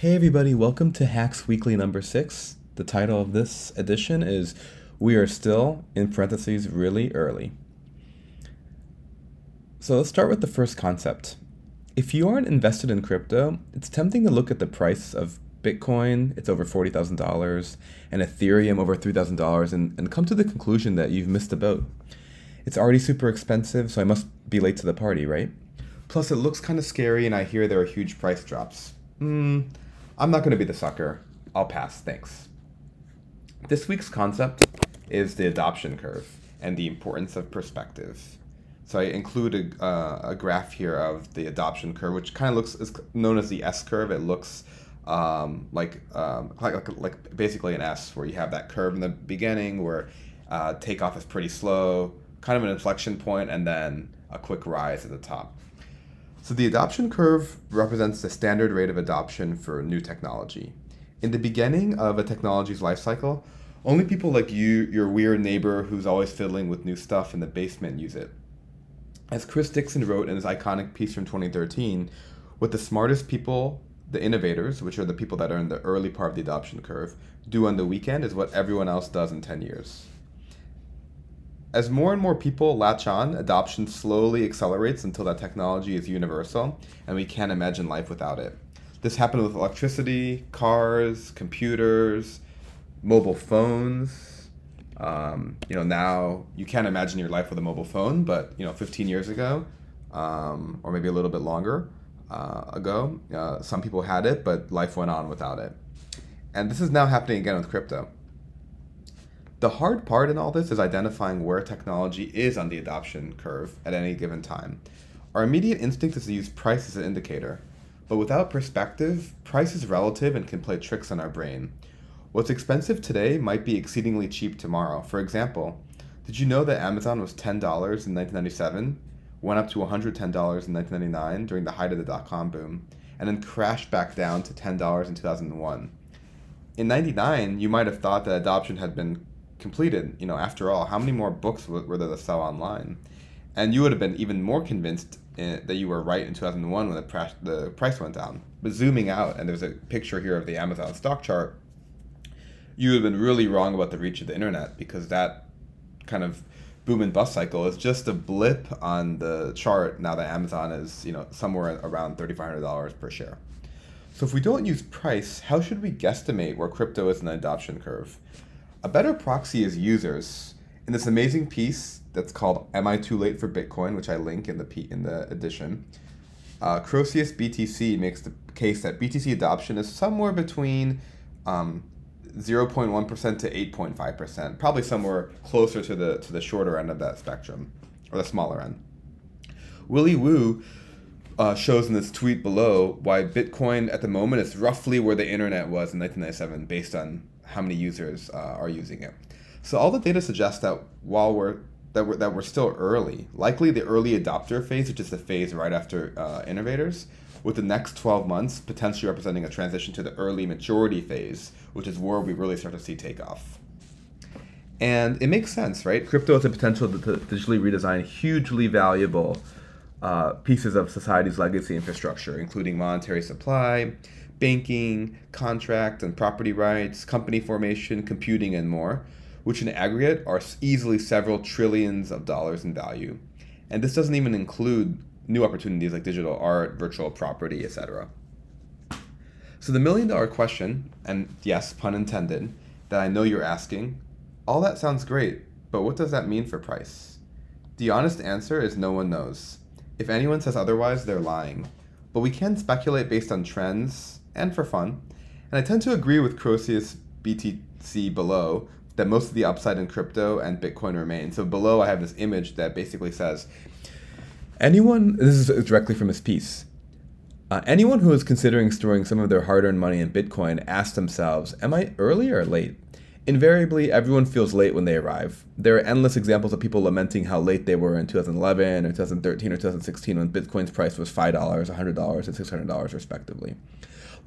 Hey everybody, welcome to HAX Weekly number six. The title of this edition is We Are Still, in parentheses, Really Early. So let's start with the first concept. If you aren't invested in crypto, it's tempting to look at the price of Bitcoin, it's over $40,000, and Ethereum over $3,000, and, and come to the conclusion that you've missed the boat. It's already super expensive, so I must be late to the party, right? Plus, it looks kind of scary, and I hear there are huge price drops. Hmm, I'm not going to be the sucker. I'll pass, thanks. This week's concept is the adoption curve and the importance of perspective. So I include a, uh, a graph here of the adoption curve, which kind of looks is known as the S curve. It looks um, like, um, like, like basically an S, where you have that curve in the beginning where uh, takeoff is pretty slow, kind of an inflection point, and then a quick rise at the top. So the adoption curve represents the standard rate of adoption for new technology. In the beginning of a technology's life cycle, only people like you, your weird neighbor who's always fiddling with new stuff in the basement use it. As Chris Dixon wrote in his iconic piece from 2013, what the smartest people, the innovators, which are the people that are in the early part of the adoption curve, do on the weekend is what everyone else does in 10 years. As more and more people latch on, adoption slowly accelerates until that technology is universal and we can't imagine life without it. This happened with electricity, cars, computers, mobile phones. Um, you know, now you can't imagine your life with a mobile phone, but you know, 15 years ago, um, or maybe a little bit longer uh, ago, uh, some people had it, but life went on without it. And this is now happening again with crypto. The hard part in all this is identifying where technology is on the adoption curve at any given time. Our immediate instinct is to use price as an indicator, but without perspective, price is relative and can play tricks on our brain. What's expensive today might be exceedingly cheap tomorrow. For example, did you know that Amazon was $10 in 1997, went up to $110 in 1999 during the height of the dot com boom, and then crashed back down to $10 in 2001? In 99, you might have thought that adoption had been completed. You know, after all, how many more books were there to sell online? And you would have been even more convinced in, eh, that you were right in 2001 when the, price, the price went down. But zooming out, and there's a picture here of the Amazon stock chart, you would have been really wrong about the reach of the internet because that kind of boom and bust cycle is just a blip on the chart now that Amazon is, you know, somewhere around $3,500 per share. So if we don't use price, how should we guesstimate where crypto is in the adoption curve? A better proxy is users. In this amazing piece that's called "Am I Too Late for Bitcoin," which I link in the P- in the edition, uh, BTC makes the case that BTC adoption is somewhere between um, 0.1% to 8.5%, probably somewhere closer to the to the shorter end of that spectrum, or the smaller end. Willy Woo uh, shows in this tweet below why Bitcoin at the moment is roughly where the internet was in 1997, based on how many users uh, are using it. So all the data suggests that while we're that we're, that we're still early, likely the early adopter phase, which is the phase right after uh, innovators, with the next 12 months potentially representing a transition to the early majority phase, which is where we really start to see takeoff. And it makes sense, right? Crypto has the potential to, to digitally redesign hugely valuable uh, pieces of society's legacy infrastructure, including monetary supply, banking, contract and property rights, company formation, computing, and more, which in aggregate are easily several trillions of dollars in value. And this doesn't even include new opportunities like digital art, virtual property, etc. So the million dollar question, and yes, pun intended, that I know you're asking, all that sounds great, but what does that mean for price? The honest answer is no one knows. If anyone says otherwise, they're lying. But we can speculate based on trends, and for fun. And I tend to agree with Croesus BTC below that most of the upside in crypto and Bitcoin remain. So below I have this image that basically says anyone this is directly from his piece. Uh, anyone who is considering storing some of their hard-earned money in Bitcoin asks themselves, am I early or late? Invariably, everyone feels late when they arrive. There are endless examples of people lamenting how late they were in 2011 or 2013 or 2016 when Bitcoin's price was $5, $100, and $600 respectively.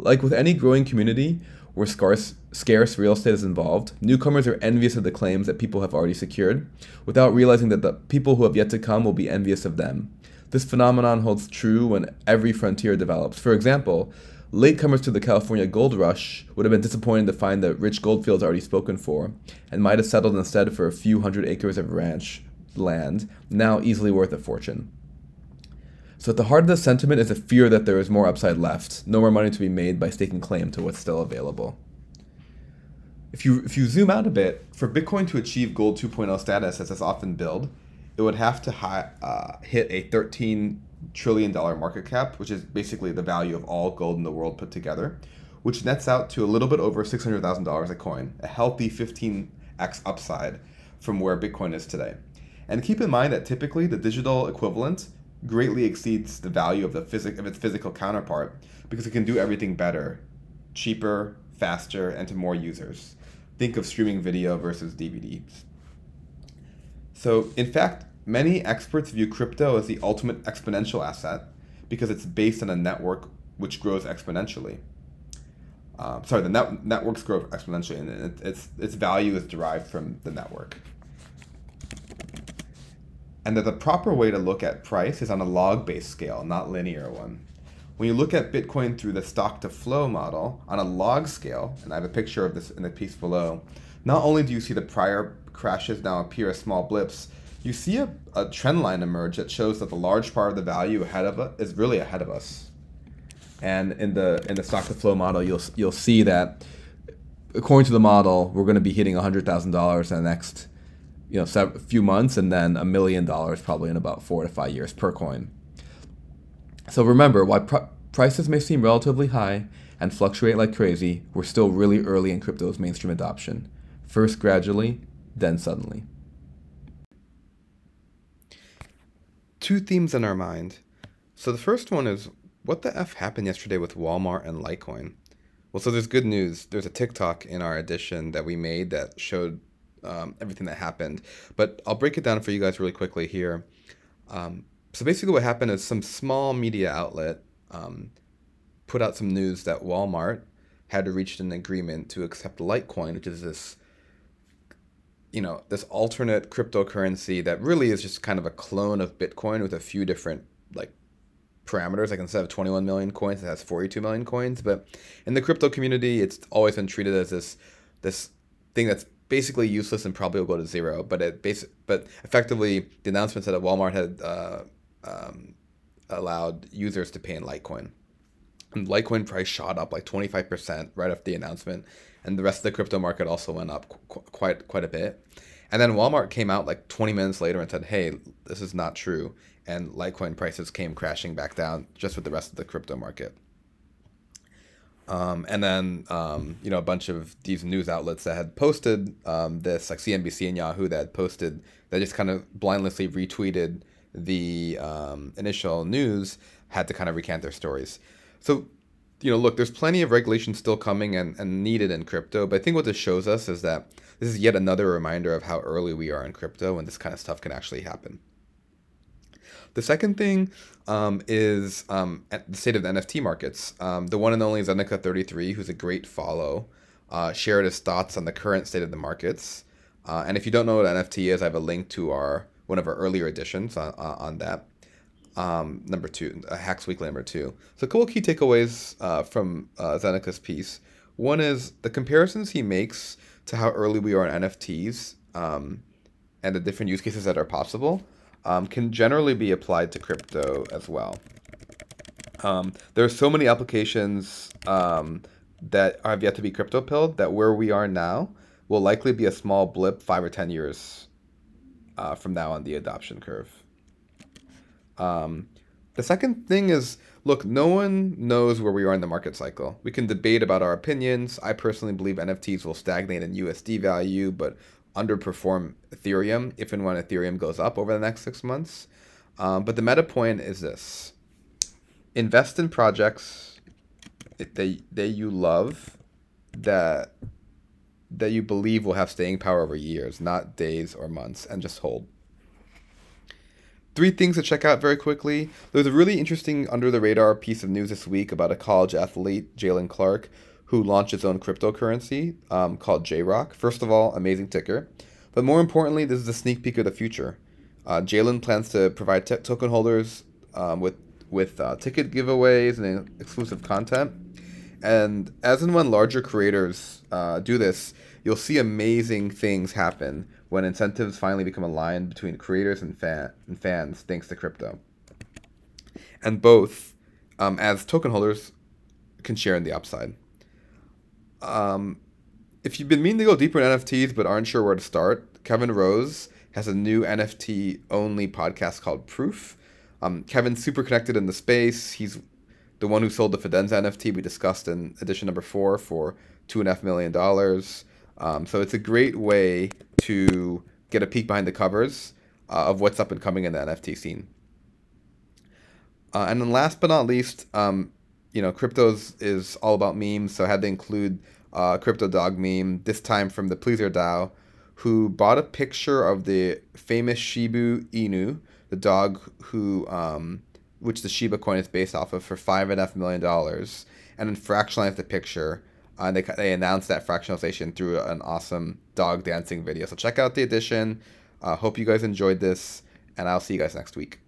Like with any growing community where scarce, scarce real estate is involved, newcomers are envious of the claims that people have already secured, without realizing that the people who have yet to come will be envious of them. This phenomenon holds true when every frontier develops. For example, Latecomers to the California gold rush would have been disappointed to find the rich gold fields already spoken for, and might have settled instead for a few hundred acres of ranch land, now easily worth a fortune. So at the heart of the sentiment is a fear that there is more upside left, no more money to be made by staking claim to what's still available. If you if you zoom out a bit, for Bitcoin to achieve gold 2.0 status as it's often billed, it would have to hi, uh, hit a 13 trillion dollar market cap, which is basically the value of all gold in the world put together, which nets out to a little bit over $600,000 a coin, a healthy 15x upside from where Bitcoin is today. And keep in mind that typically the digital equivalent greatly exceeds the value of the physic of its physical counterpart because it can do everything better, cheaper, faster, and to more users. Think of streaming video versus DVDs. So, in fact, Many experts view crypto as the ultimate exponential asset because it's based on a network which grows exponentially. Uh, sorry, the net, networks grow exponentially, and it, its its value is derived from the network. And that the proper way to look at price is on a log-based scale, not linear one. When you look at Bitcoin through the stock to flow model on a log scale, and I have a picture of this in the piece below, not only do you see the prior crashes now appear as small blips, you see a, a trend line emerge that shows that the large part of the value ahead of us is really ahead of us. And in the in the stock to flow model, you'll you'll see that according to the model, we're going to be hitting hundred thousand dollars in the next you know several, few months, and then a million dollars probably in about four to five years per coin. So remember, while pr- prices may seem relatively high and fluctuate like crazy, we're still really early in crypto's mainstream adoption. First gradually, then suddenly. two themes in our mind. So the first one is what the F happened yesterday with Walmart and Litecoin? Well, so there's good news. There's a TikTok in our edition that we made that showed um, everything that happened. But I'll break it down for you guys really quickly here. Um, so basically, what happened is some small media outlet um, put out some news that Walmart had reached an agreement to accept Litecoin, which is this you know this alternate cryptocurrency that really is just kind of a clone of Bitcoin with a few different like parameters. Like instead of 21 million coins, it has 42 million coins. But in the crypto community, it's always been treated as this this thing that's basically useless and probably will go to zero. But it basic, but effectively, the announcement said that Walmart had uh, um, allowed users to pay in Litecoin. And Litecoin price shot up like 25% right after the announcement and the rest of the crypto market also went up qu- quite quite a bit. And then Walmart came out like 20 minutes later and said, "Hey, this is not true." And Litecoin prices came crashing back down just with the rest of the crypto market. Um, and then um, you know a bunch of these news outlets that had posted um, this, like CNBC and Yahoo, that posted that just kind of blindlessly retweeted the um, initial news, had to kind of recant their stories. So you know, look, there's plenty of regulation still coming and, and needed in crypto, but I think what this shows us is that this is yet another reminder of how early we are in crypto and this kind of stuff can actually happen. The second thing um, is um, the state of the NFT markets. Um, the one and only Zeneca33, who's a great follow, uh, shared his thoughts on the current state of the markets. Uh, and if you don't know what NFT is, I have a link to our one of our earlier editions on, on that um, number two, uh, HAX Weekly number two. So, a couple key takeaways uh, from uh, Zeneca's piece. One is the comparisons he makes to how early we are in NFTs um, and the different use cases that are possible um, can generally be applied to crypto as well. Um, there are so many applications um, that have yet to be crypto pilled that where we are now will likely be a small blip five or 10 years uh, from now on the adoption curve. Um, the second thing is look, no one knows where we are in the market cycle. We can debate about our opinions. I personally believe NFTs will stagnate in USD value, but underperform Ethereum if and when Ethereum goes up over the next six months. Um, but the meta point is this invest in projects that, that you love that that you believe will have staying power over years, not days or months, and just hold. Three things to check out very quickly. There's a really interesting under the radar piece of news this week about a college athlete, Jalen Clark, who launched his own cryptocurrency um, called JRock. First of all, amazing ticker. But more importantly, this is a sneak peek of the future. Uh, Jalen plans to provide t- token holders um, with with uh, ticket giveaways and exclusive content. And as and when larger creators uh, do this, you'll see amazing things happen when incentives finally become aligned between creators and, fan- and fans thanks to crypto. And both, um, as token holders, can share in the upside. Um, if you've been meaning to go deeper in NFTs but aren't sure where to start, Kevin Rose has a new NFT only podcast called Proof. Um, Kevin's super connected in the space. He's the one who sold the Fidenza NFT we discussed in edition number four for two and a half million dollars. Um, so it's a great way to get a peek behind the covers uh, of what's up and coming in the NFT scene. Uh, and then last but not least, um, you know, cryptos is all about memes, so I had to include uh, Crypto Dog meme, this time from the PleasrDAO, who bought a picture of the famous Shiba Inu, the dog who, um, which the Shiba coin is based off of, for five and a half million dollars, and then fractionalized the picture. Uh, and they, they announced that fractionalization through an awesome dog dancing video. So check out the edition. Uh, hope you guys enjoyed this, and I'll see you guys next week.